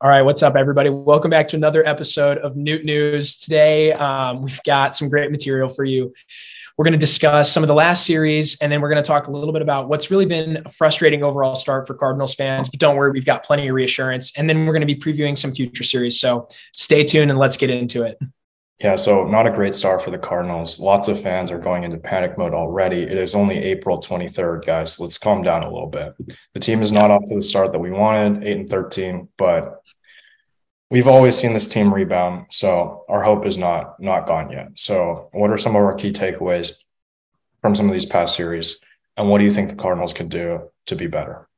All right, what's up, everybody? Welcome back to another episode of Noot News. Today, um, we've got some great material for you. We're going to discuss some of the last series, and then we're going to talk a little bit about what's really been a frustrating overall start for Cardinals fans. But don't worry, we've got plenty of reassurance. And then we're going to be previewing some future series. So stay tuned and let's get into it. Yeah, so not a great start for the Cardinals. Lots of fans are going into panic mode already. It is only April 23rd, guys. Let's calm down a little bit. The team is not off to the start that we wanted, 8 and 13, but we've always seen this team rebound, so our hope is not not gone yet. So, what are some of our key takeaways from some of these past series and what do you think the Cardinals can do to be better?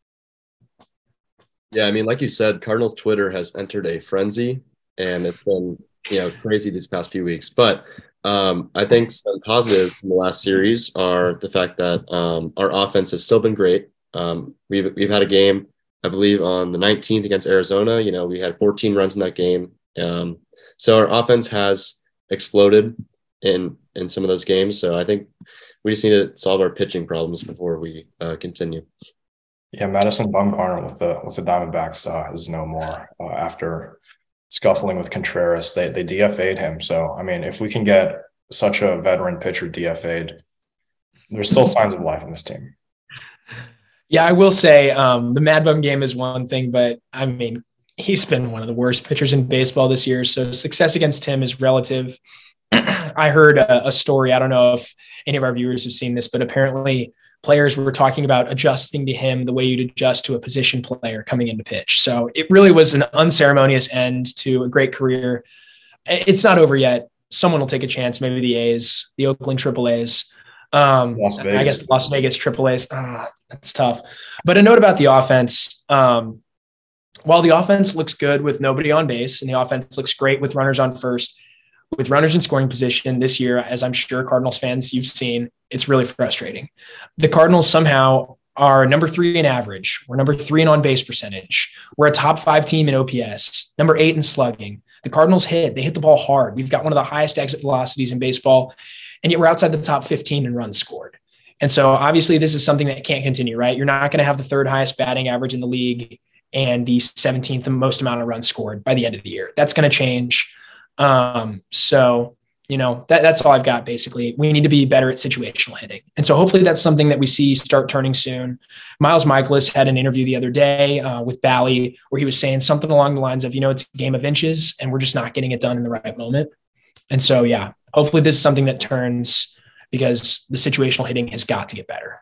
Yeah, I mean, like you said, Cardinals Twitter has entered a frenzy and it's been you know crazy these past few weeks. But um, I think some positives from the last series are the fact that um, our offense has still been great. Um, we've we've had a game, I believe, on the 19th against Arizona. You know, we had 14 runs in that game. Um, so our offense has exploded in in some of those games. So I think we just need to solve our pitching problems before we uh, continue. Yeah, Madison Bumgarner with the with the Diamondbacks uh, is no more uh, after scuffling with Contreras. They they DFA'd him. So I mean, if we can get such a veteran pitcher DFA'd, there's still signs of life in this team. Yeah, I will say um, the Mad Bum game is one thing, but I mean, he's been one of the worst pitchers in baseball this year. So success against him is relative. I heard a, a, story. I don't know if any of our viewers have seen this, but apparently players were talking about adjusting to him the way you'd adjust to a position player coming into pitch. So it really was an unceremonious end to a great career. It's not over yet. Someone will take a chance. Maybe the A's, the Oakland Triple A's. Um, I guess Las Vegas Triple A's. Ah, that's tough. But a note about the offense. Um, while the offense looks good with nobody on base and the offense looks great with runners on first, with runners in scoring position this year, as I'm sure Cardinals fans you've seen, it's really frustrating. The Cardinals somehow are number three in average. We're number three in on base percentage. We're a top five team in OPS, number eight in slugging. The Cardinals hit, they hit the ball hard. We've got one of the highest exit velocities in baseball, and yet we're outside the top 15 in runs scored. And so obviously, this is something that can't continue, right? You're not going to have the third highest batting average in the league and the 17th most amount of runs scored by the end of the year. That's going to change. Um, so you know that, that's all i've got basically. We need to be better at situational hitting. And so hopefully that's something that we see start turning soon. Miles Mikolas had an interview the other day uh, with bally where he was saying something along the lines of you know it's a game of inches and we're just not getting it done in the right moment. And so yeah hopefully this is something that turns because the situational hitting has got to get better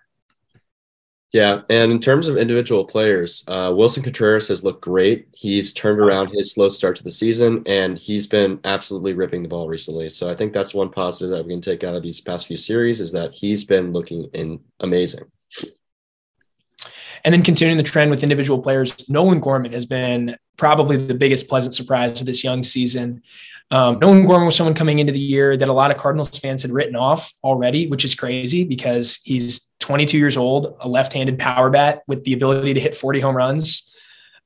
yeah, and in terms of individual players, uh, Willson Contreras has looked great. He's turned around his slow start to the season, and he's been absolutely ripping the ball recently. So I think that's one positive that we can take out of these past few series is that he's been looking in amazing. And then continuing the trend with individual players, Nolan Gorman has been probably the biggest pleasant surprise of this young season. Um, Nolan Gorman was someone coming into the year that a lot of Cardinals fans had written off already, which is crazy because he's 22 years old, a left-handed power bat with the ability to hit 40 home runs.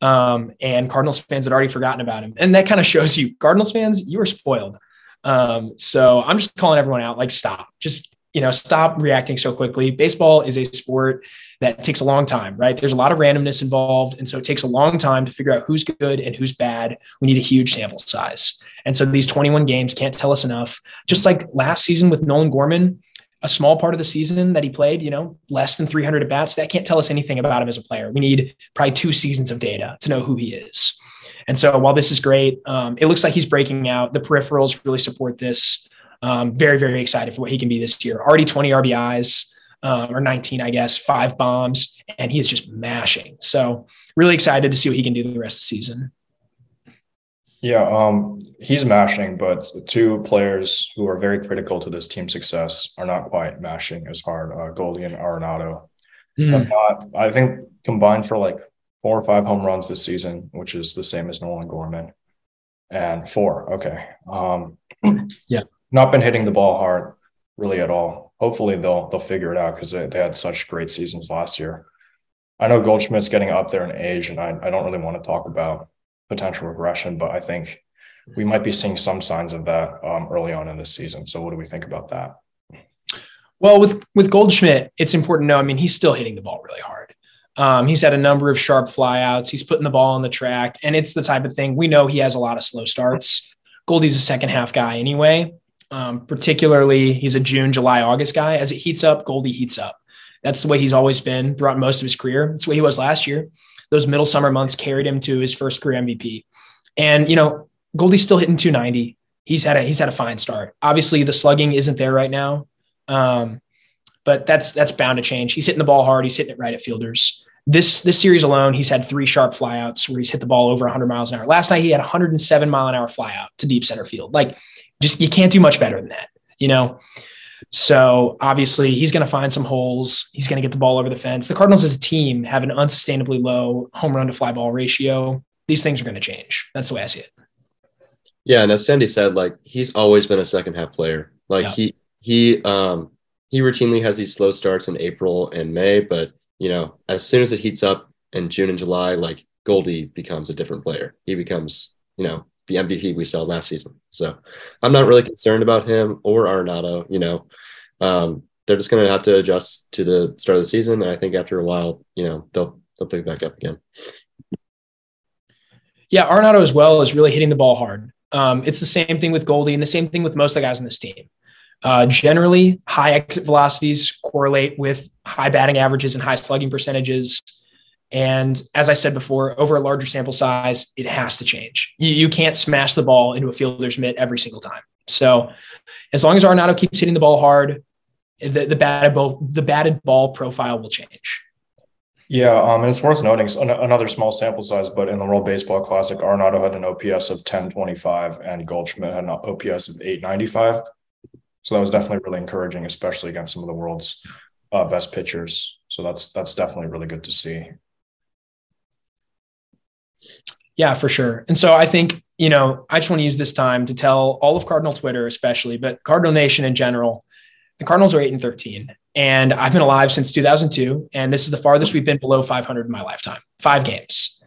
Um, and Cardinals fans had already forgotten about him. And that kind of shows you, Cardinals fans, you are spoiled. Um, so I'm just calling everyone out, like, stop, just, you know, stop reacting so quickly. Baseball is a sport that takes a long time, right? There's a lot of randomness involved. And so it takes a long time to figure out who's good and who's bad. We need a huge sample size. And so these 21 games can't tell us enough. Just like last season with Nolan Gorman, a small part of the season that he played, you know, less than 300 at bats, that can't tell us anything about him as a player. We need probably two seasons of data to know who he is. And so while this is great, um, it looks like he's breaking out. The peripherals really support this. Um, very, very excited for what he can be this year. Already 20 RBIs um, or 19, I guess, five bombs, and he is just mashing. So really excited to see what he can do the rest of the season. Yeah, um, he's mashing, but two players who are very critical to this team success are not quite mashing as hard. Uh, Goldie and Arenado mm. have not. I think combined for like four or five home runs this season, which is the same as Nolan Gorman. And four, okay. Um, yeah, not been hitting the ball hard really at all. Hopefully they'll they'll figure it out because they, they had such great seasons last year. I know Goldschmidt's getting up there in age, and I, I don't really want to talk about potential regression, but I think we might be seeing some signs of that um, early on in this season. So, what do we think about that? Well, with with Goldschmidt, it's important to know. I mean, he's still hitting the ball really hard. Um, he's had a number of sharp flyouts. He's putting the ball on the track, and it's the type of thing we know he has a lot of slow starts. Goldie's a second half guy anyway. Um, particularly, he's a June, July, August guy. As it heats up, Goldie heats up. That's the way he's always been throughout most of his career. That's the way he was last year. Those middle summer months carried him to his first career MVP. And you know, Goldie's still hitting 290. He's had a he's had a fine start. Obviously, the slugging isn't there right now, um, but that's that's bound to change. He's hitting the ball hard. He's hitting it right at fielders. This this series alone, he's had three sharp flyouts where he's hit the ball over 100 miles an hour. Last night, he had 107 mile an hour flyout to deep center field. Like, just you can't do much better than that, you know. So obviously, he's going to find some holes. He's going to get the ball over the fence. The Cardinals as a team have an unsustainably low home run to fly ball ratio. These things are going to change. That's the way I see it. Yeah, and as Sandy said, like he's always been a second half player. Like yeah. he he um he routinely has these slow starts in April and May, but you know, as soon as it heats up in June and July, like Goldie becomes a different player. He becomes, you know, the MVP we saw last season. So I'm not really concerned about him or Arenado. You know, um, they're just going to have to adjust to the start of the season. And I think after a while, you know, they'll they'll pick back up again. Yeah, Arenado as well is really hitting the ball hard. Um, it's the same thing with Goldie and the same thing with most of the guys on this team. Uh, generally, high exit velocities correlate with high batting averages and high slugging percentages. And as I said before, over a larger sample size, it has to change. You, you can't smash the ball into a fielder's mitt every single time. So, as long as Arenado keeps hitting the ball hard, the, the batted ball the batted ball profile will change. Yeah, um, and it's worth noting another small sample size, but in the World Baseball Classic, Arenado had an OPS of 1025 and Goldschmidt had an OPS of 895. So that was definitely really encouraging, especially against some of the world's uh, best pitchers. So that's that's definitely really good to see. Yeah, for sure. And so I think, you know, I just want to use this time to tell all of Cardinal Twitter, especially, but Cardinal Nation in general, the Cardinals are 8 and 13. And I've been alive since 2002. And this is the farthest we've been below 500 in my lifetime five games.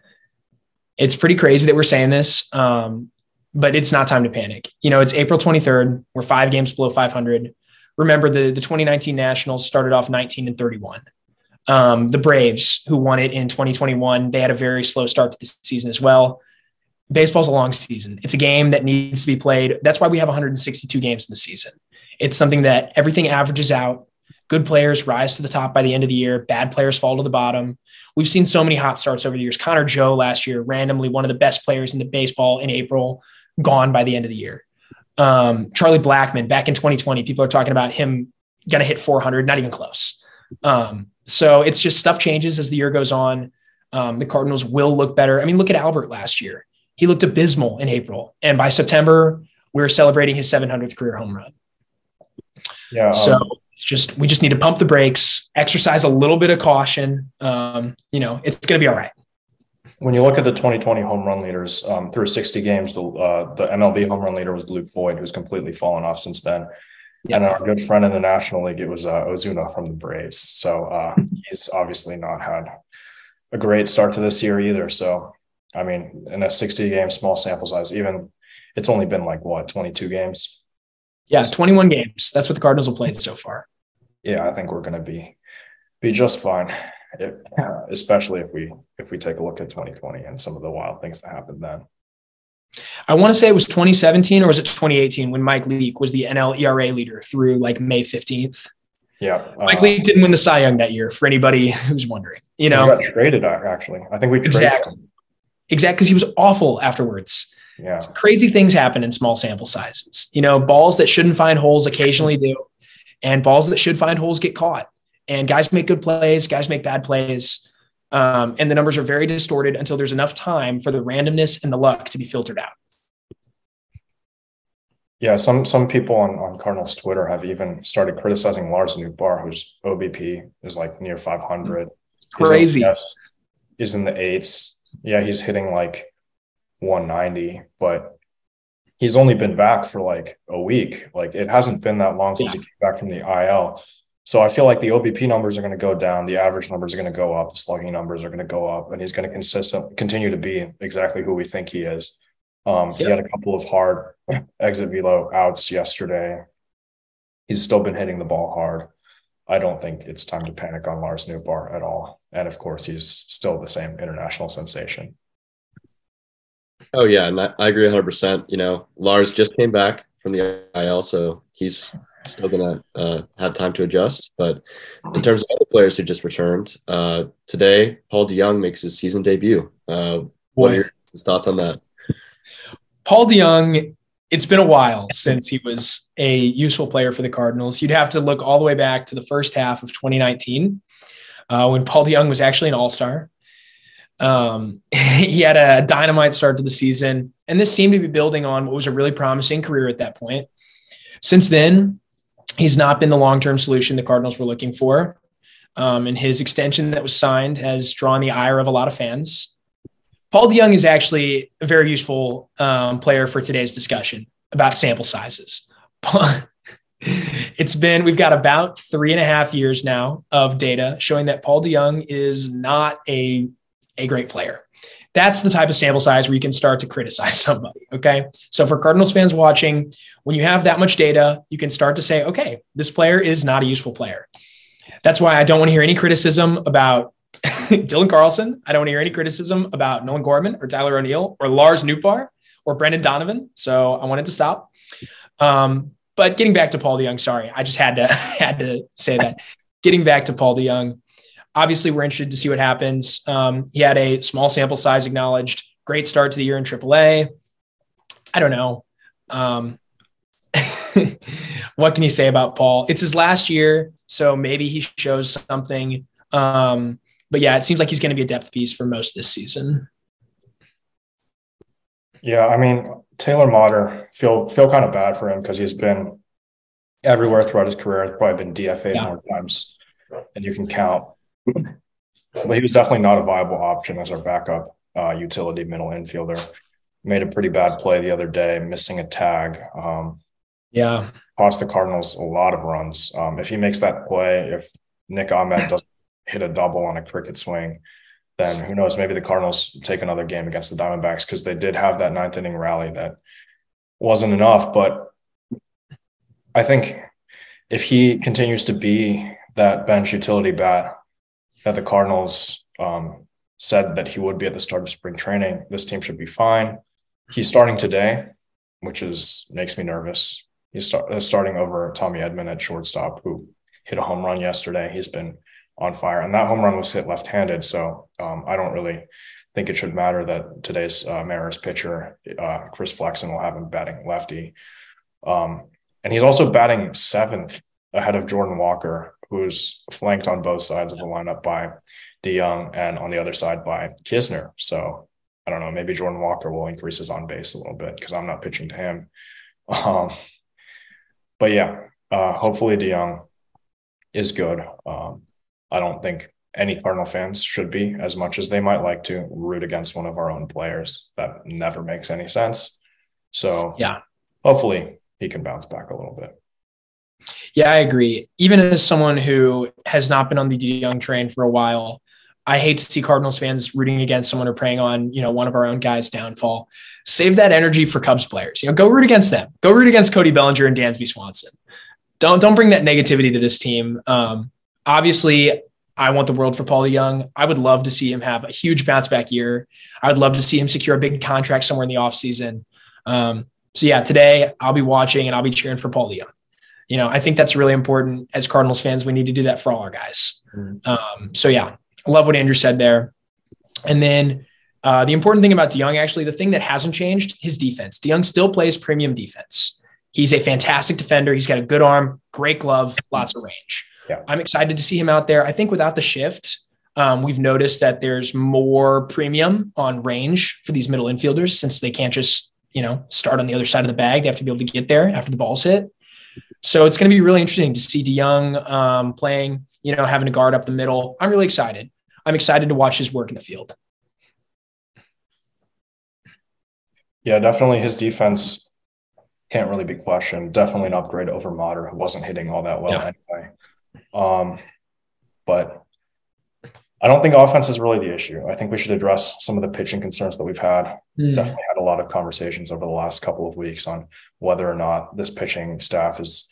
It's pretty crazy that we're saying this, um, but it's not time to panic. You know, it's April 23rd. We're five games below 500. Remember, the, the 2019 Nationals started off 19 and 31. Um, the Braves, who won it in 2021, they had a very slow start to the season as well. Baseball's a long season. It's a game that needs to be played. That's why we have 162 games in the season. It's something that everything averages out. Good players rise to the top by the end of the year. Bad players fall to the bottom. We've seen so many hot starts over the years. Connor Joe last year, randomly one of the best players in the baseball in April, gone by the end of the year. Um, Charlie Blackmon back in 2020, people are talking about him going to hit 400, not even close. Um, so it's just stuff changes as the year goes on. Um, the Cardinals will look better. I mean, look at Albert last year. He looked abysmal in April. And by September, we are celebrating his 700th career home run. Yeah. Um, so just we just need to pump the brakes, exercise a little bit of caution. Um, you know, it's going to be all right. When you look at the 2020 home run leaders um, through 60 games, the uh, the MLB home run leader was Luke Voit, who's completely fallen off since then. And our good friend in the National League, it was uh, Ozuna from the Braves. So uh, he's obviously not had a great start to this year either. So, I mean, in a 60 game small sample size, even it's only been like what, 22 games? Yeah, 21 games. That's what the Cardinals have played so far. Yeah, I think we're going to be be just fine, if, especially if we if we take a look at 2020 and some of the wild things that happened then. I want to say it was 2017 or was it 2018 when Mike Leake was the NL ERA leader through like May 15th. Yeah. Uh, Mike Leake didn't win the Cy Young that year for anybody who's wondering, you know, got traded actually. I think we traded exactly. him. Exactly. Cause he was awful afterwards. Yeah. Crazy things happen in small sample sizes. You know, balls that shouldn't find holes occasionally do, and balls that should find holes get caught. And guys make good plays, guys make bad plays. Um, and the numbers are very distorted until there's enough time for the randomness and the luck to be filtered out. Yeah, some some people on, on Cardinals Twitter have even started criticizing Lars Nootbaar, whose OBP is like near 500. Crazy. is in the eights. Yeah, he's hitting like 190, but he's only been back for like a week. Like it hasn't been that long since yeah. he came back from the IL. So I feel like the OBP numbers are going to go down, the average numbers are going to go up, the slugging numbers are going to go up, and he's going to consistent continue to be exactly who we think he is. Um, He had a couple of hard exit velo outs yesterday. He's still been hitting the ball hard. I don't think it's time to panic on Lars Nootbaar at all. And of course, he's still the same international sensation. Oh yeah, and I, I agree 100. percent You know, Lars just came back from the IL, so he's still gonna uh, have time to adjust. But in terms of other players who just returned uh, today, Paul DeJong makes his season debut. Uh, what are your thoughts on that? Paul DeJong, it's been a while since he was a useful player for the Cardinals. You'd have to look all the way back to the first half of 2019 uh, when Paul DeJong was actually an All Star. Um, he had a dynamite start to the season, and this seemed to be building on what was a really promising career at that point. Since then, he's not been the long term solution the Cardinals were looking for. Um, and his extension that was signed has drawn the ire of a lot of fans. Paul DeJong is actually a very useful um, player for today's discussion about sample sizes. it's been, we've got about three and a half years now of data showing that Paul DeJong is not a, a great player. That's the type of sample size where you can start to criticize somebody. Okay. So for Cardinals fans watching, when you have that much data, you can start to say, okay, this player is not a useful player. That's why I don't want to hear any criticism about Dylan Carlson. I don't want to hear any criticism about Nolan Gorman or Tyler O'Neill or Lars Nootbaar or Brendan Donovan. So I wanted to stop. Um, but getting back to Paul DeJong, sorry, I just had to had to say that. Getting back to Paul DeJong, obviously we're interested to see what happens. Um, he had a small sample size acknowledged. Great start to the year in AAA. I don't know. Um, what can you say about Paul? It's his last year, so maybe he shows something. Um, but yeah, it seems like he's going to be a depth piece for most this season. Yeah, I mean Taylor Motter feel feel kind of bad for him because he's been everywhere throughout his career. He's probably been DFA yeah. more times than you can count. But he was definitely not a viable option as our backup uh, utility middle infielder. Made a pretty bad play the other day, missing a tag. Um, yeah, cost the Cardinals a lot of runs. Um, if he makes that play, if Nick Ahmed doesn't hit a double on a cricket swing, then who knows? Maybe the Cardinals take another game against the Diamondbacks because they did have that ninth inning rally that wasn't enough. But I think if he continues to be that bench utility bat that the Cardinals um, said that he would be at the start of spring training. This team should be fine. He's starting today, which is makes me nervous. He's start, uh, starting over Tommy Edman at shortstop, who hit a home run yesterday. He's been on fire, and that home run was hit left-handed. So um, I don't really think it should matter that today's uh, Mariners pitcher, uh, Chris Flexen, will have him batting lefty. Um, and he's also batting seventh ahead of Jordan Walker, who's flanked on both sides of the lineup by DeJong and on the other side by Knizner. So I don't know, maybe Jordan Walker will increase his on base a little bit because I'm not pitching to him. Um, but yeah, uh, hopefully DeJong is good. Um, I don't think any Cardinal fans should be as much as they might like to root against one of our own players. That never makes any sense. So yeah, hopefully he can bounce back a little bit. Yeah, I agree. Even as someone who has not been on the Young train for a while, I hate to see Cardinals fans rooting against someone or preying on, you know, one of our own guys' downfall. Save that energy for Cubs players. You know, go root against them. Go root against Cody Bellinger and Dansby Swanson. Don't don't bring that negativity to this team. Um, obviously, I want the world for Paul DeJong. I would love to see him have a huge bounce back year. I would love to see him secure a big contract somewhere in the offseason. Um, so yeah, today I'll be watching and I'll be cheering for Paul DeJong you know, I think that's really important as Cardinals fans. We need to do that for all our guys. Mm-hmm. Um, so yeah, I love what Andrew said there. And then uh, the important thing about DeJong, actually, the thing that hasn't changed, his defense. DeJong still plays premium defense. He's a fantastic defender. He's got a good arm, great glove, lots of range. Yeah. I'm excited to see him out there. I think without the shift, um, we've noticed that there's more premium on range for these middle infielders since they can't just, you know, start on the other side of the bag. They have to be able to get there after the ball's hit. So it's going to be really interesting to see DeJong um, playing, you know, having to guard up the middle. I'm really excited. I'm excited to watch his work in the field. Yeah, definitely his defense can't really be questioned. Definitely an upgrade over Motter, who wasn't hitting all that well yeah. anyway. Um, but I don't think offense is really the issue. I think we should address some of the pitching concerns that we've had. Mm. Definitely had a lot of conversations over the last couple of weeks on whether or not this pitching staff is,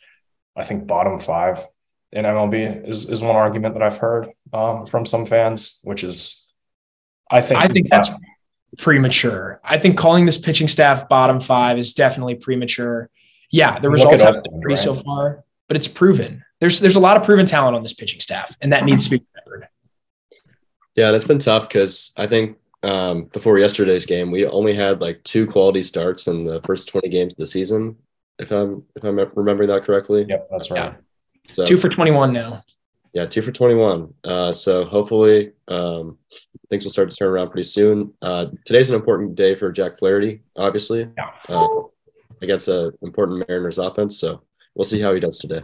I think, bottom five in MLB is is one argument that I've heard um, from some fans, which is, I think, I think that's premature. I think calling this pitching staff bottom five is definitely premature. Yeah, the results haven't been pretty right? so far, but it's proven. There's there's a lot of proven talent on this pitching staff, and that needs to be remembered. Yeah, that's been tough because I think um, before yesterday's game, we only had like two quality starts in the first 20 games of the season. If I'm if I'm remembering that correctly. Yep, that's right. Yeah. So two for 21 now. Yeah, two for 21. Uh, so hopefully um, things will start to turn around pretty soon. Uh, today's an important day for Jack Flaherty, obviously, yeah. uh, against an important Mariners offense. So we'll see how he does today.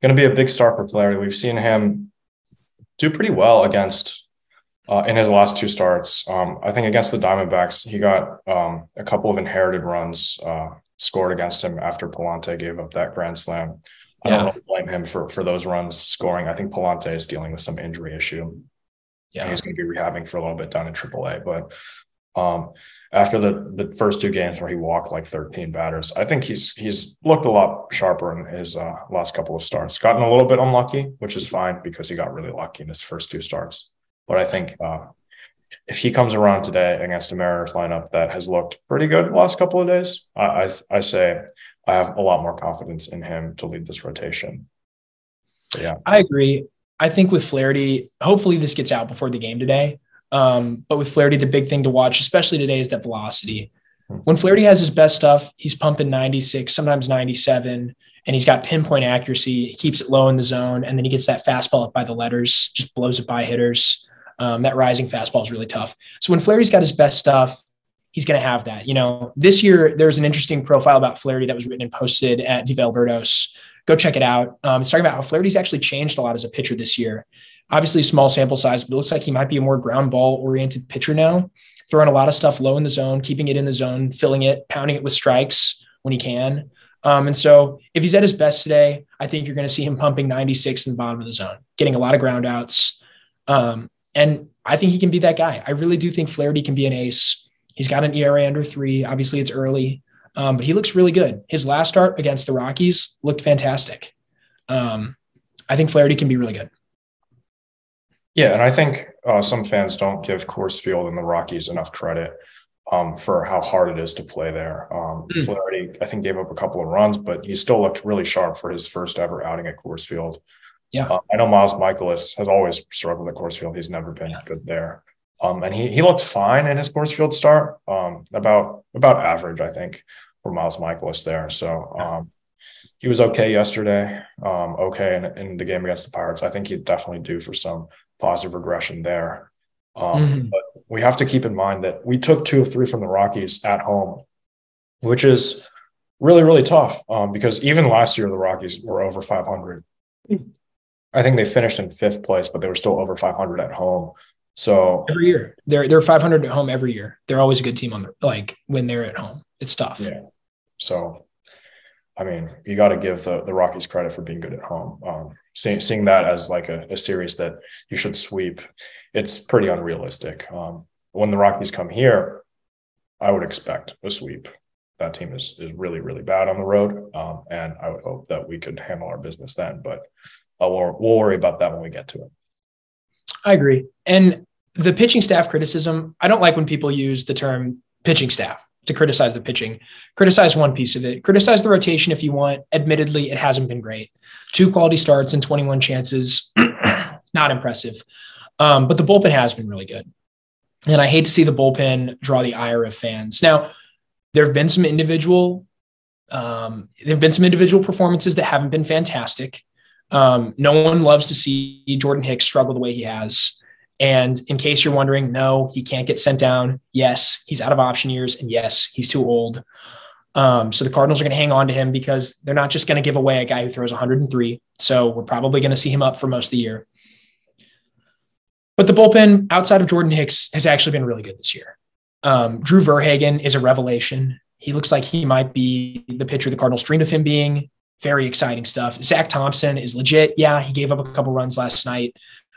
Going to be a big start for Flaherty. We've seen him do pretty well against uh, in his last two starts. Um, I think against the Diamondbacks, he got um, a couple of inherited runs uh, scored against him after Pallante gave up that grand slam. I yeah. don't really blame him for for those runs scoring. I think Pallante is dealing with some injury issue. Yeah, he's going to be rehabbing for a little bit down in AAA. But um, after the the first two games where he walked like 13 batters, I think he's he's looked a lot sharper in his uh, last couple of starts. Gotten a little bit unlucky, which is fine because he got really lucky in his first two starts. But I think uh, if he comes around today against a Mariners lineup that has looked pretty good the last couple of days, I, I, I say I have a lot more confidence in him to lead this rotation. yeah, I agree. I think with Flaherty, hopefully this gets out before the game today. Um, but with Flaherty, the big thing to watch, especially today, is that velocity. Hmm. When Flaherty has his best stuff, he's pumping 96, sometimes 97, and he's got pinpoint accuracy. He keeps it low in the zone, and then he gets that fastball up by the letters, just blows it by hitters. Um, that rising fastball is really tough. So when Flaherty's got his best stuff, he's going to have that. You know, this year there's an interesting profile about Flaherty that was written and posted at Viva El Birdos. Go check it out. Um, it's talking about how Flaherty's actually changed a lot as a pitcher this year. Obviously, small sample size, but it looks like he might be a more ground ball oriented pitcher now, throwing a lot of stuff low in the zone, keeping it in the zone, filling it, pounding it with strikes when he can. Um, and so, if he's at his best today, I think you're going to see him pumping 96 in the bottom of the zone, getting a lot of ground outs. Um, and I think he can be that guy. I really do think Flaherty can be an ace. He's got an ERA under three. Obviously, it's early, um, but he looks really good. His last start against the Rockies looked fantastic. Um, I think Flaherty can be really good. Yeah, and I think uh, some fans don't give Coors Field and the Rockies enough credit um, for how hard it is to play there. Um, mm. Flaherty, I think, gave up a couple of runs, but he still looked really sharp for his first ever outing at Coors Field. Yeah, uh, I know Miles Mikolas has always struggled at Coors Field. He's never been yeah. good there. Um, and he he looked fine in his Coors Field start, um, about about average, I think, for Miles Mikolas there. So um, he was okay yesterday, um, okay in, in, the game against the Pirates. I think he'd definitely due for some positive regression there. Um, mm-hmm. But we have to keep in mind that we took two of three from the Rockies at home, which is really really tough um, because even last year the Rockies were over 500. I think they finished in fifth place, but they were still over 500 at home. So every year they're they're 500 at home every year. They're always a good team on the like when they're at home. It's tough. Yeah. So, I mean, you got to give the the Rockies credit for being good at home. Um, seeing seeing that as like a, a series that you should sweep, it's pretty unrealistic. Um, when the Rockies come here, I would expect a sweep. That team is is really really bad on the road, um, and I would hope that we could handle our business then. But we'll we'll worry about that when we get to it. I agree. And the pitching staff criticism, I don't like when people use the term pitching staff to criticize the pitching. Criticize one piece of it. Criticize the rotation if you want. Admittedly, it hasn't been great. Two quality starts and 21 chances, not impressive. Um, but the bullpen has been really good. And I hate to see the bullpen draw the ire of fans. Now, there have been some individual, um, there have been some individual performances that haven't been fantastic. Um, no one loves to see Jordan Hicks struggle the way he has. And in case you're wondering, no, he can't get sent down. Yes, he's out of option years. And yes, he's too old. Um, so the Cardinals are going to hang on to him because they're not just going to give away a guy who throws 103. So we're probably going to see him up for most of the year. But the bullpen outside of Jordan Hicks has actually been really good this year. Um, Drew Verhagen is a revelation. He looks like he might be the pitcher the Cardinals dreamed of him being. Very exciting stuff. Zach Thompson is legit. Yeah, he gave up a couple runs last night,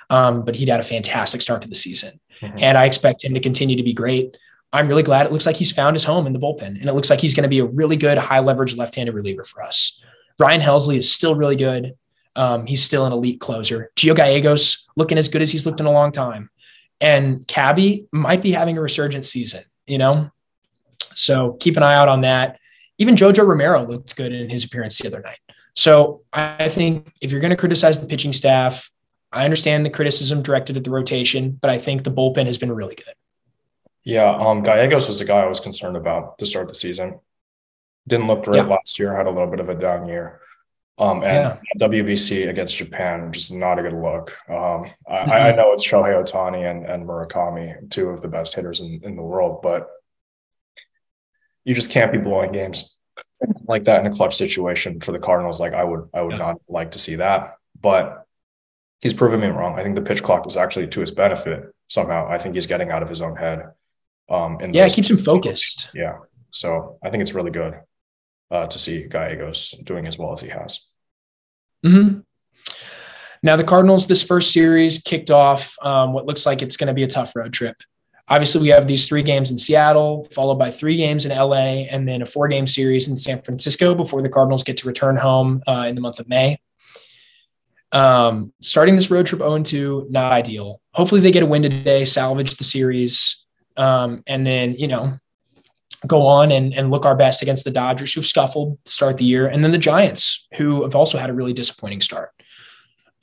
um, but he'd had a fantastic start to the season. Mm-hmm. And I expect him to continue to be great. I'm really glad it looks like he's found his home in the bullpen. And it looks like he's going to be a really good high leverage left handed reliever for us. Ryan Helsley is still really good. Um, he's still an elite closer. Gio Gallegos looking as good as he's looked in a long time. And Cabby might be having a resurgent season, you know? So keep an eye out on that. Even Jojo Romero looked good in his appearance the other night. So I think if you're going to criticize the pitching staff, I understand the criticism directed at the rotation, but I think the bullpen has been really good. Yeah, um, Gallegos was the guy I was concerned about to start the season. Didn't look great yeah. last year. Had a little bit of a down year. Um, and yeah. WBC against Japan, just not a good look. Um, I, mm-hmm. I, know it's Shohei Ohtani and, and Murakami, two of the best hitters in, in the world, but you just can't be blowing games like that in a clutch situation for the Cardinals. Like I would, I would yeah. not like to see that. But he's proven me wrong. I think the pitch clock is actually to his benefit somehow. I think he's getting out of his own head. Um, and yeah, it keeps him focused. Yeah, so I think it's really good uh, to see Gallegos doing as well as he has. Mm-hmm. Now, the Cardinals, this first series kicked off um, what looks like it's going to be a tough road trip. Obviously, we have these three games in Seattle, followed by three games in LA, and then a four game series in San Francisco before the Cardinals get to return home uh, in the month of May. Um, starting this road trip 0 2, not ideal. Hopefully, they get a win today, salvage the series, um, and then, you know, go on and, and look our best against the Dodgers, who've scuffled to start the year, and then the Giants, who have also had a really disappointing start.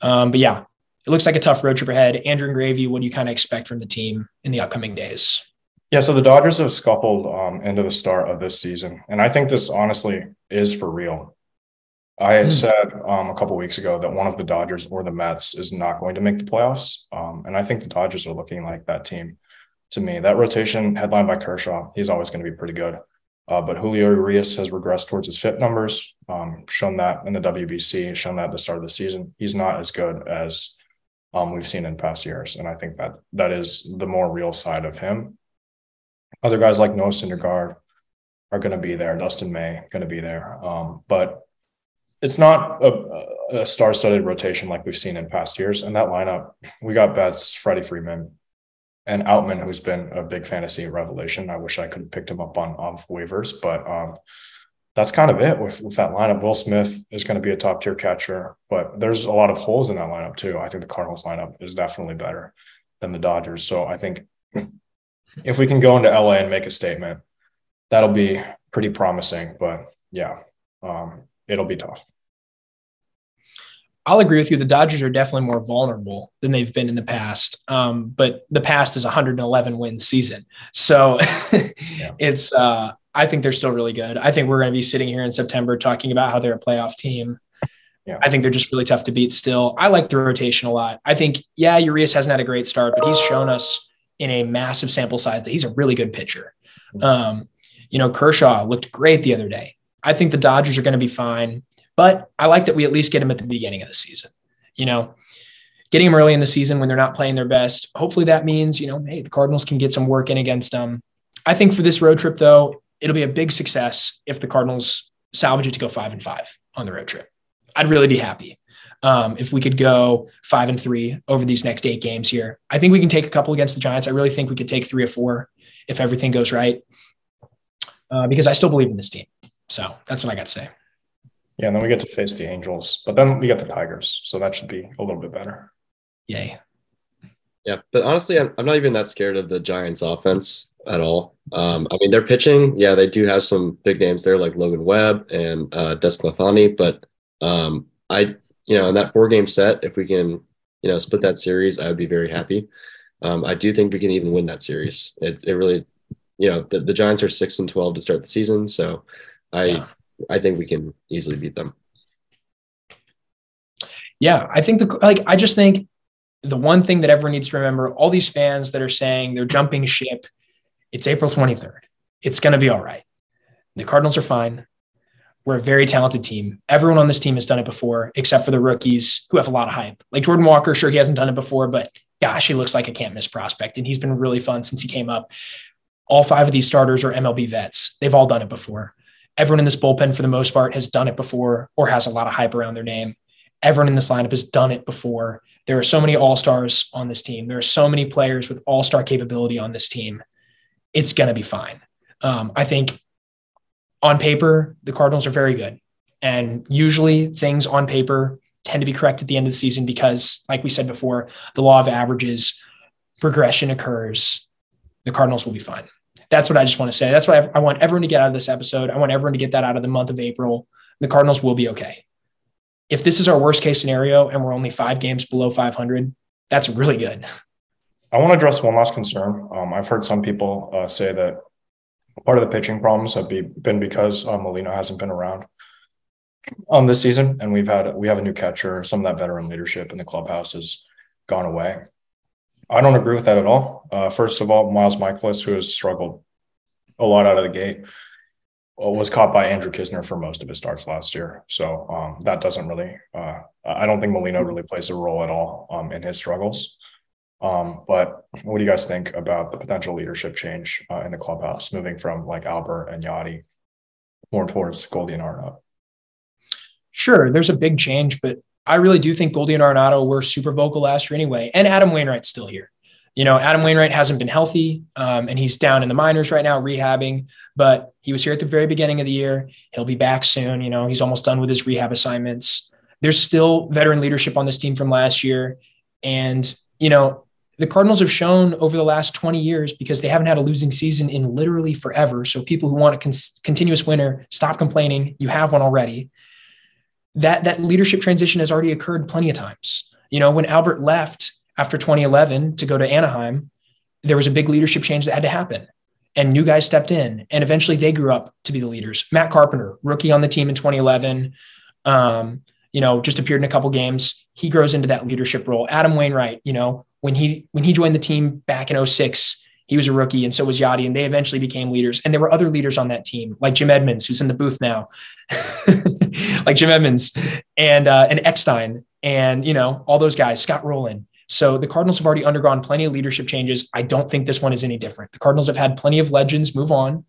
Um, but yeah, it looks like a tough road trip ahead. Andrew and Gravy, what do you kind of expect from the team in the upcoming days? Yeah, so the Dodgers have scuffled um, into the start of this season, and I think this honestly is for real. I had mm. said um, a couple weeks ago that one of the Dodgers or the Mets is not going to make the playoffs, um, and I think the Dodgers are looking like that team to me. That rotation headlined by Kershaw, he's always going to be pretty good. Uh, but Julio Urias has regressed towards his FIP numbers, um, shown that in the WBC, shown that at the start of the season. He's not as good as um, we've seen in past years. And I think that that is the more real side of him. Other guys like Noah Syndergaard are going to be there. Dustin May going to be there. Um, but it's not a, a star-studded rotation like we've seen in past years. And that lineup, we got Betts, Freddie Freeman, and Outman, who's been a big fantasy revelation. I wish I could have picked him up on off waivers, but um, that's kind of it with, with that lineup. Will Smith is going to be a top tier catcher, but there's a lot of holes in that lineup too. I think the Cardinals lineup is definitely better than the Dodgers. So I think if we can go into LA and make a statement, that'll be pretty promising. But yeah, um, it'll be tough. I'll agree with you. The Dodgers are definitely more vulnerable than they've been in the past. Um, but the past is 111 win season, so yeah. it's. Uh, I think they're still really good. I think we're going to be sitting here in September talking about how they're a playoff team. Yeah. I think they're just really tough to beat. Still, I like the rotation a lot. I think, yeah, Urias hasn't had a great start, but he's shown us in a massive sample size that he's a really good pitcher. Mm-hmm. Um, you know, Kershaw looked great the other day. I think the Dodgers are going to be fine. But I like that we at least get him at the beginning of the season. You know, getting him early in the season when they're not playing their best. Hopefully that means, you know, hey, the Cardinals can get some work in against them. I think for this road trip, though, it'll be a big success if the Cardinals salvage it to go five and five on the road trip. I'd really be happy um, if we could go five and three over these next eight games here. I think we can take a couple against the Giants. I really think we could take three or four if everything goes right, uh, because I still believe in this team. So that's what I got to say. Yeah, and then we get to face the Angels, but then we get the Tigers, so that should be a little bit better. Yay. Yeah, but honestly, I'm, I'm not even that scared of the Giants' offense at all. Um, I mean, they're pitching. Yeah, they do have some big names there, like Logan Webb and uh, DeSclafani. But um, I, you know, in that four-game set, if we can, you know, split that series, I would be very happy. Um, I do think we can even win that series. It, it really, you know, the, the Giants are six and twelve to start the season, so I yeah. I think we can easily beat them. Yeah, I think the like I just think the one thing that everyone needs to remember, all these fans that are saying they're jumping ship, it's April 23rd. It's going to be all right. The Cardinals are fine. We're a very talented team. Everyone on this team has done it before, except for the rookies who have a lot of hype. Like Jordan Walker, sure, he hasn't done it before, but gosh, he looks like a can't miss prospect. And he's been really fun since he came up. All five of these starters are MLB vets. They've all done it before. Everyone in this bullpen, for the most part, has done it before or has a lot of hype around their name. Everyone in this lineup has done it before. There are so many all stars on this team. There are so many players with all star capability on this team. It's going to be fine. Um, I think on paper, the Cardinals are very good. And usually things on paper tend to be correct at the end of the season because, like we said before, the law of averages, progression occurs. The Cardinals will be fine. That's what I just want to say. That's what I, I want everyone to get out of this episode. I want everyone to get that out of the month of April. The Cardinals will be okay. If this is our worst case scenario and we're only five games below 500, that's really good. I want to address one last concern. Um, I've heard some people uh, say that part of the pitching problems have be, been because uh, Molina hasn't been around um this season, and we've had we have a new catcher. Some of that veteran leadership in the clubhouse has gone away. I don't agree with that at all. Uh, first of all, Miles Mikolas, who has struggled a lot out of the gate, uh, was caught by Andrew Knizner for most of his starts last year. So um, that doesn't really. Uh, I don't think Molina really plays a role at all um, in his struggles. Um, but what do you guys think about the potential leadership change uh, in the clubhouse, moving from like Albert and Yadi more towards Goldie and Arenado? Sure, there's a big change, but I really do think Goldie and Arenado were super vocal last year anyway, and Adam Wainwright's still here. You know, Adam Wainwright hasn't been healthy, um, and he's down in the minors right now rehabbing. But he was here at the very beginning of the year. He'll be back soon. You know, he's almost done with his rehab assignments. There's still veteran leadership on this team from last year, and you know, the Cardinals have shown over the last 20 years because they haven't had a losing season in literally forever. So people who want a con- continuous winner, stop complaining. You have one already. That that leadership transition has already occurred plenty of times. You know, when Albert left after 2011 to go to Anaheim, there was a big leadership change that had to happen. And new guys stepped in, and eventually they grew up to be the leaders. Matt Carpenter, rookie on the team in 2011, um, you know, just appeared in a couple games. He grows into that leadership role. Adam Wainwright, you know, when he when he joined the team back in 06, he was a rookie, and so was Yadi, and they eventually became leaders. And there were other leaders on that team, like Jim Edmonds, who's in the booth now, like Jim Edmonds and uh, and Eckstein, and you know all those guys, Scott Rolen. So the Cardinals have already undergone plenty of leadership changes. I don't think this one is any different. The Cardinals have had plenty of legends move on,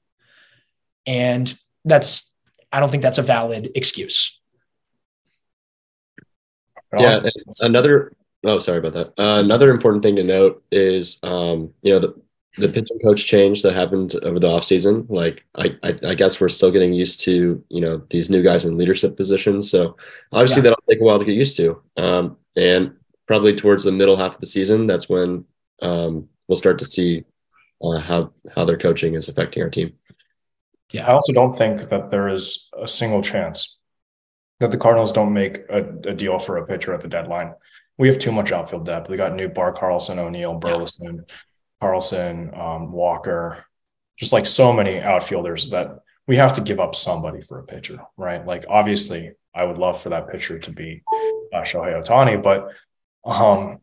and that's I don't think that's a valid excuse. Yeah, another Oh, sorry about that. Uh, another important thing to note is, um, you know, the, the pitching coach change that happened over the offseason. Like, I, I, I, guess we're still getting used to, you know, these new guys in leadership positions. So obviously yeah. that'll take a while to get used to. Um, and probably towards the middle half of the season, that's when um, we'll start to see uh, how how their coaching is affecting our team. Yeah, I also don't think that there is a single chance that the Cardinals don't make a, a deal for a pitcher at the deadline we have too much outfield depth. We got Nootbaar, Carlson, O'Neill, Burleson, yeah. Carlson, um, Walker, just like so many outfielders that we have to give up somebody for a pitcher, right? Like obviously, I would love for that pitcher to be uh, Shohei Ohtani, but um,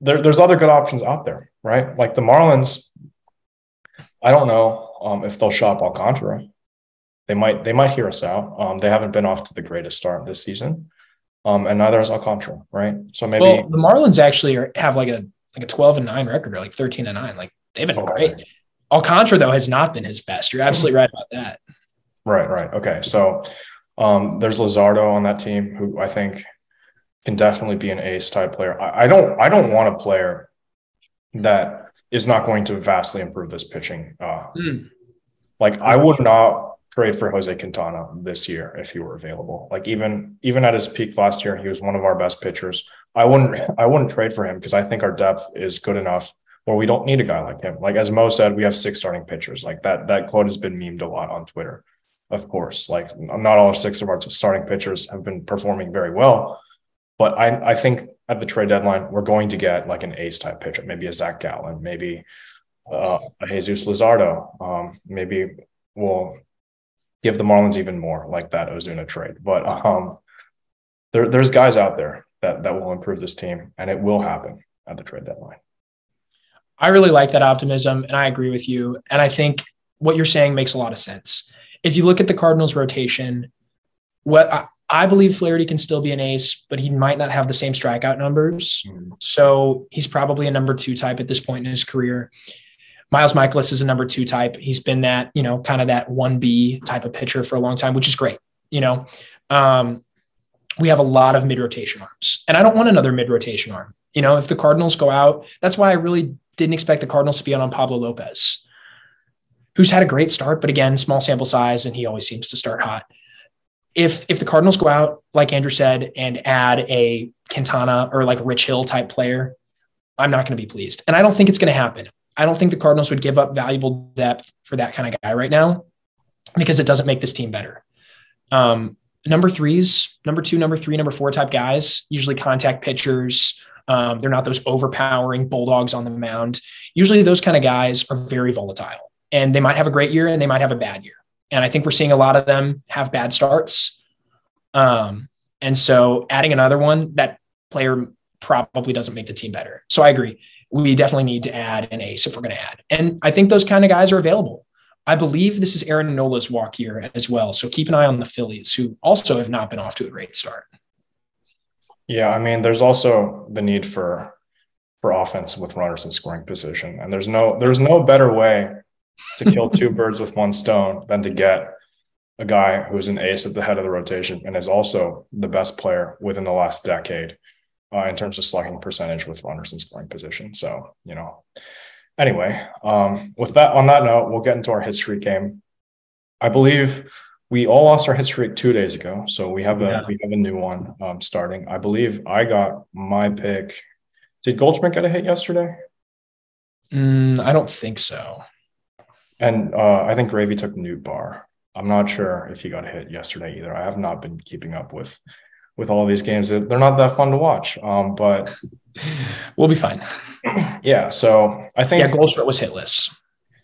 there, there's other good options out there, right? Like the Marlins, I don't know um, if they'll shop Alcantara. They might they might hear us out. Um, they haven't been off to the greatest start this season. Um, and neither is Alcantara, right? So maybe well, the Marlins actually are, have like a like a 12 and 9 record or like 13 and 9. Like they've been great. Alcantara, though, has not been his best. You're absolutely right about that. Right, right. Okay. So um, there's Luzardo on that team who I think can definitely be an ace type player. I, I don't I don't want a player that is not going to vastly improve this pitching. Uh, mm. Like I would not trade for Jose Quintana this year if he were available. Like even even at his peak last year, he was one of our best pitchers. I wouldn't I wouldn't trade for him because I think our depth is good enough where we don't need a guy like him. Like as Mo said, we have six starting pitchers. Like that that quote has been memed a lot on Twitter. Of course, like not all six of our starting pitchers have been performing very well, but I I think at the trade deadline we're going to get like an ace type pitcher, maybe a Zach Gallen, maybe uh, a Jesus Luzardo, um, maybe we'll give the Marlins even more, like that Ozuna trade. But um, there, there's guys out there that that will improve this team, and it will happen at the trade deadline. I really like that optimism, and I agree with you. And I think what you're saying makes a lot of sense. If you look at the Cardinals' rotation, what I, I believe Flaherty can still be an ace, but he might not have the same strikeout numbers. Mm-hmm. So he's probably a number two type at this point in his career. Miles Mikolas is a number two type. He's been that, you know, kind of that 1B type of pitcher for a long time, which is great. You know, um, we have a lot of mid rotation arms, and I don't want another mid rotation arm. You know, if the Cardinals go out, that's why I really didn't expect the Cardinals to be on Pablo Lopez, who's had a great start, but again, small sample size, and he always seems to start hot. If if the Cardinals go out, like Andrew said, and add a Quintana or like Rich Hill type player, I'm not going to be pleased, and I don't think it's going to happen. I don't think the Cardinals would give up valuable depth for that kind of guy right now because it doesn't make this team better. Um, number threes, number two, number three, number four type guys, usually contact pitchers. Um, they're not those overpowering bulldogs on the mound. Usually, those kind of guys are very volatile and they might have a great year and they might have a bad year. And I think we're seeing a lot of them have bad starts. Um, and so, adding another one, that player probably doesn't make the team better. So, I agree we definitely need to add an ace if we're going to add. And I think those kind of guys are available. I believe this is Aaron Nola's walk year as well. So keep an eye on the Phillies, who also have not been off to a great start. Yeah, I mean, there's also the need for for offense with runners in scoring position, and there's no there's no better way to kill two birds with one stone than to get a guy who's an ace at the head of the rotation and is also the best player within the last decade uh, in terms of slugging percentage with runners in scoring position. So, you know, anyway, um, with that, on that note, we'll get into our hit streak game. I believe we all lost our hit streak two days ago, so we have a yeah. we have a new one um, starting. I believe I got my pick. Did Goldschmidt get a hit yesterday? Mm, I don't think so. And uh, I think Gravy took Nootbaar. I'm not sure if he got a hit yesterday either. I have not been keeping up with with all these games. They're not that fun to watch, um, but we'll be fine. Yeah. So I think yeah, Goldschmidt was hitless,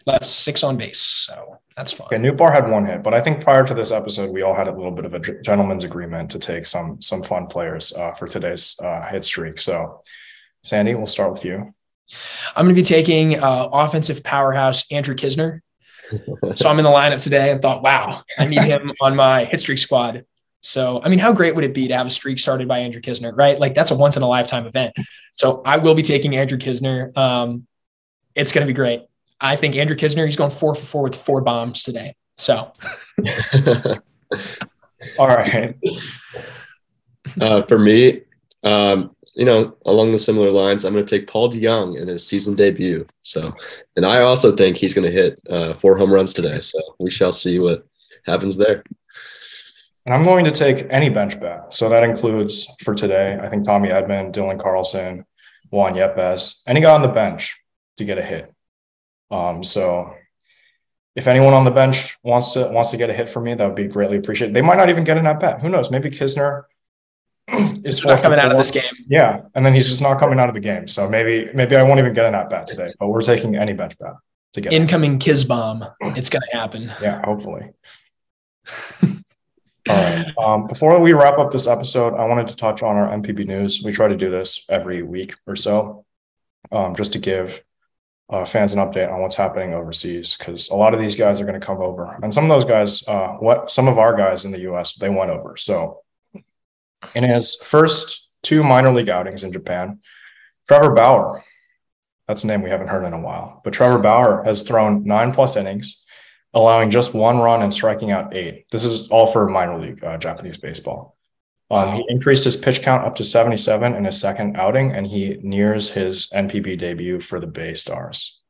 left six on base, so that's fine. Okay, Nootbaar had one hit, but I think prior to this episode, we all had a little bit of a gentleman's agreement to take some some fun players uh, for today's uh, hit streak. So, Sandy, we'll start with you. I'm going to be taking uh, offensive powerhouse Andrew Knizner. so I'm in the lineup today and thought, wow, I need him on my hit streak squad. So, I mean, how great would it be to have a streak started by Andrew Knizner, right? Like that's a once in a lifetime event. So I will be taking Andrew Knizner. Um, it's going to be great. I think Andrew Knizner, he's going four for four with four bombs today. So, all right. Uh, for me, um, you know, along the similar lines, I'm going to take Paul DeJong in his season debut. So, and I also think he's going to hit uh, four home runs today. So we shall see what happens there. And I'm going to take any bench bat. So that includes for today, I think Tommy Edman, Dylan Carlson, Juan Yepez, any guy on the bench to get a hit. Um, so if anyone on the bench wants to wants to get a hit for me, that would be greatly appreciated. They might not even get an at bat. Who knows? Maybe Knizner is not coming out of this game. Yeah, and then he's just not coming out of the game. So maybe maybe I won't even get an at bat today. But we're taking any bench bat to get incoming Kiz bomb. It's going to happen. Yeah, hopefully. All right. Um, before we wrap up this episode, I wanted to touch on our NPB news. We try to do this every week or so, um, just to give uh, fans an update on what's happening overseas, because a lot of these guys are going to come over, and some of those guys, uh, what some of our guys in the U.S. they went over. So, in his first two minor league outings in Japan, Trevor Bauer, that's a name we haven't heard in a while, but Trevor Bauer has thrown nine plus innings allowing just one run and striking out eight. This is all for minor league uh, Japanese baseball. Um, he increased his pitch count up to 77 in his second outing, and he nears his NPB debut for the Bay Stars.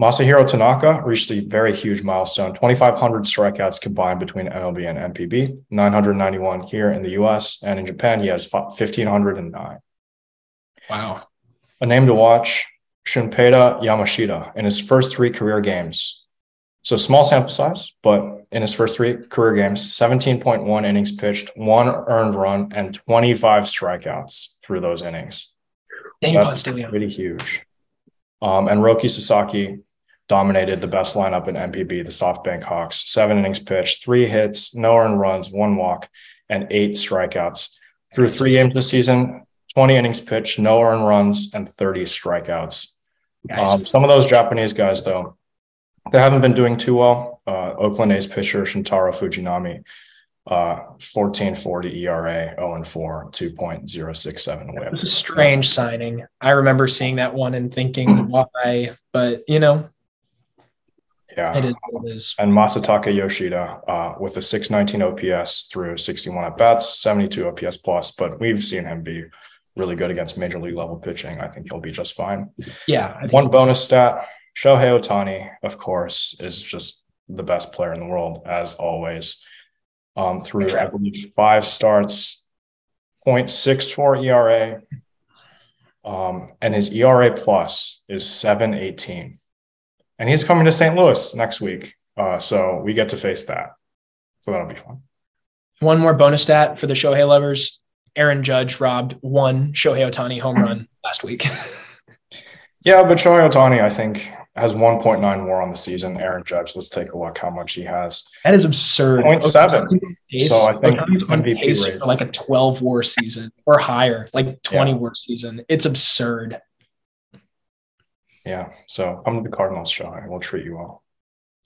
Masahiro Tanaka reached a very huge milestone 2,500 strikeouts combined between MLB and NPB, 991 here in the US, and in Japan, he has 1,509. Wow. A name to watch Shunpei Yamashita in his first three career games so small sample size, but in his first three career games, 17.1 innings pitched, one earned run, and 25 strikeouts through those innings. That's pretty huge. Um, and Roki Sasaki dominated the best lineup in NPB, the SoftBank Hawks. Seven innings pitched, three hits, no earned runs, one walk, and eight strikeouts. Through three games this season, 20 innings pitched, no earned runs, and 30 strikeouts. Um, some of those Japanese guys, though, they haven't been doing too well. Uh, Oakland A's pitcher Shintaro Fujinami Uh, 1440 ERA, 0 and 4, 2.067 whip. A strange signing. I remember seeing that one and thinking why, but you know, Yeah. it is what it is. And Masataka Yoshida uh, with a 619 OPS through 61 at bats, 72 OPS plus. But we've seen him be really good against major league level pitching. I think he'll be just fine. Yeah. One bonus stat Shohei Ohtani, of course, is just the best player in the world, as always. Um, through, I believe, five starts, 0.64 ERA. Um, and his ERA plus is 718. And he's coming to St. Louis next week. Uh, so we get to face that. So that'll be fun. One more bonus stat for the Shohei lovers. Aaron Judge robbed one Shohei Ohtani home run last week. Yeah, but Shohei Ohtani, I think, has 1.9 more on the season. Aaron Judge, let's take a look how much he has. that is absurd. 0.7. Pace- So I think Ohtani's on MVP pace rates. for like a 12 war season or higher, like 20 Yeah. war season. It's absurd. Yeah. So come to the Cardinals, Shohei. We'll treat you all.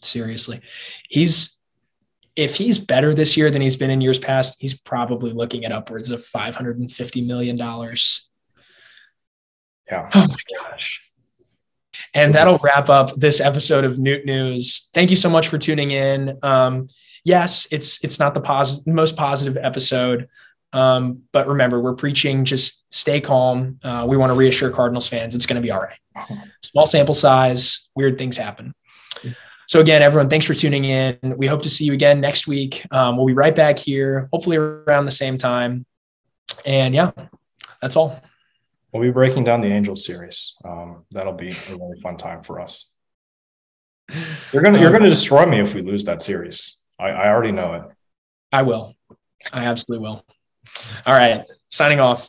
Seriously. He's if he's better this year than he's been in years past, he's probably looking at upwards of 550 million dollars. Yeah. Oh my gosh. And that'll wrap up this episode of Noot News. Thank you so much for tuning in. Um, yes, it's it's not the positive most positive episode. Um, but remember, we're preaching just stay calm. Uh, we want to reassure Cardinals fans it's going to be all right. Small sample size, weird things happen. So again, everyone, thanks for tuning in. We hope to see you again next week. Um, we'll be right back here, hopefully around the same time. And yeah, that's all. We'll be breaking down the Angels series. Um, that'll be a really fun time for us. You're gonna you're gonna destroy me if we lose that series. I, I already know it. I will. I absolutely will. All right. Signing off.